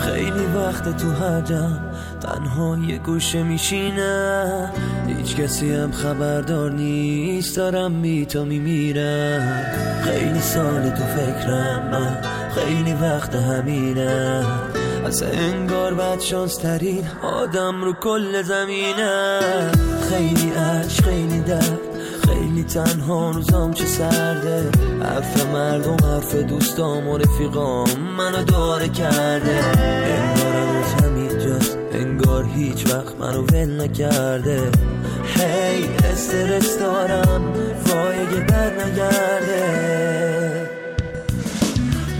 خیلی وقت تو هجم تنها یه گوشه میشینم هیچ کسی هم خبردار نیست دارم بی تو میمیرم. خیلی سال تو فکرم من خیلی وقت همینم از انگار بد شانس ترین آدم رو کل زمینم خیلی عشق خیلی درد خیلی تنها روزام چه سرده. حرف مردم حرف دوستام و رفیقام منو داره کرده. وقت منو ول نکرده. هی استرس دارم وای بر نگرده.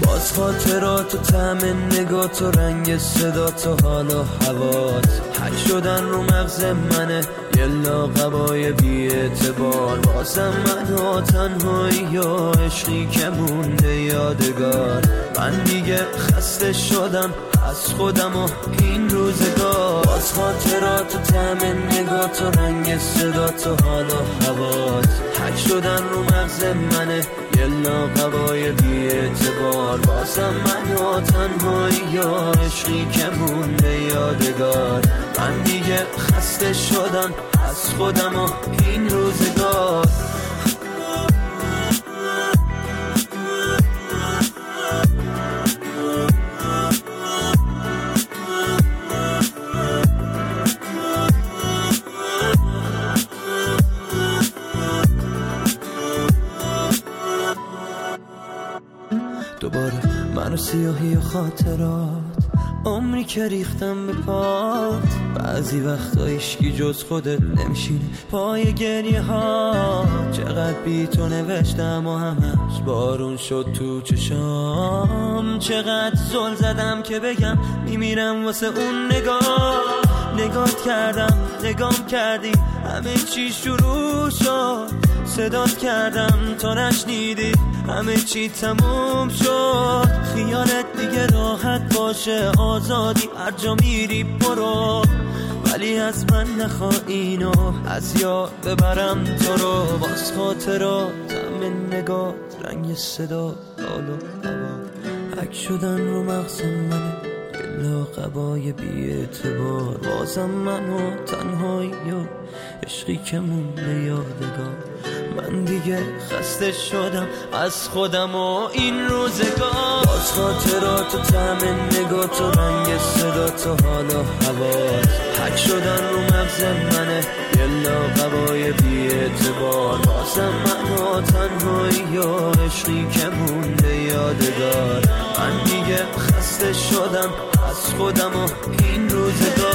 باز خاطرات و تعم نگات و رنگ صدات و حال و هوات. حک شدن رو مغز منه یه لاغبای بی اعتبار بازم من ها تنهایی یا عشقی که مونده یادگار. من دیگه خسته شدم از خودم و این روزگار. باز خاطرات و تعم نگات و رنگ صدات و حال و هوات. حک شدن رو مغز منه یه لاغبای بی اعتبار بازم من ها تنهایی یا عشقی که مونده یادگار. من دیگه خسته شدم از خودم و این روزگار. دوباره منو سیاهی و خاطرات عمری که ریختم به پات. بعضی وقتا اشکی جز خودت نمیشینه پای گریه ها چقدر بی تو نوشتم و همش بارون شد تو چشام. چقدر زل زدم که بگم میمیرم واسه اون نگاه. نگات کردم نگام کردی همه چی شروع شد. صدات کردم تا نشنیدی همه چی تموم شد. خیالت دیگه راحت باشه آزادی هر جا میری برو. ولی از من نخوا اینو از یاد ببرم تو رو. باز خاطراتم نگاه رنگ صدا حال و هوا. حک شدن رو مغز منه لاقبای بی اعتبار بازم من و تنهایی و عشقی که مونده یادگار. من دیگه خسته شدم از خودم و این روزگار. باز خاطرات و تعم نگات و رنگ صدات و حال و هوات حک شدن رو مغز منه یه لاقبای بی اعتبار بازم من و تنهایی و عشقی که مونده یادگار. من دیگه خسته شدم خودم و این روزگار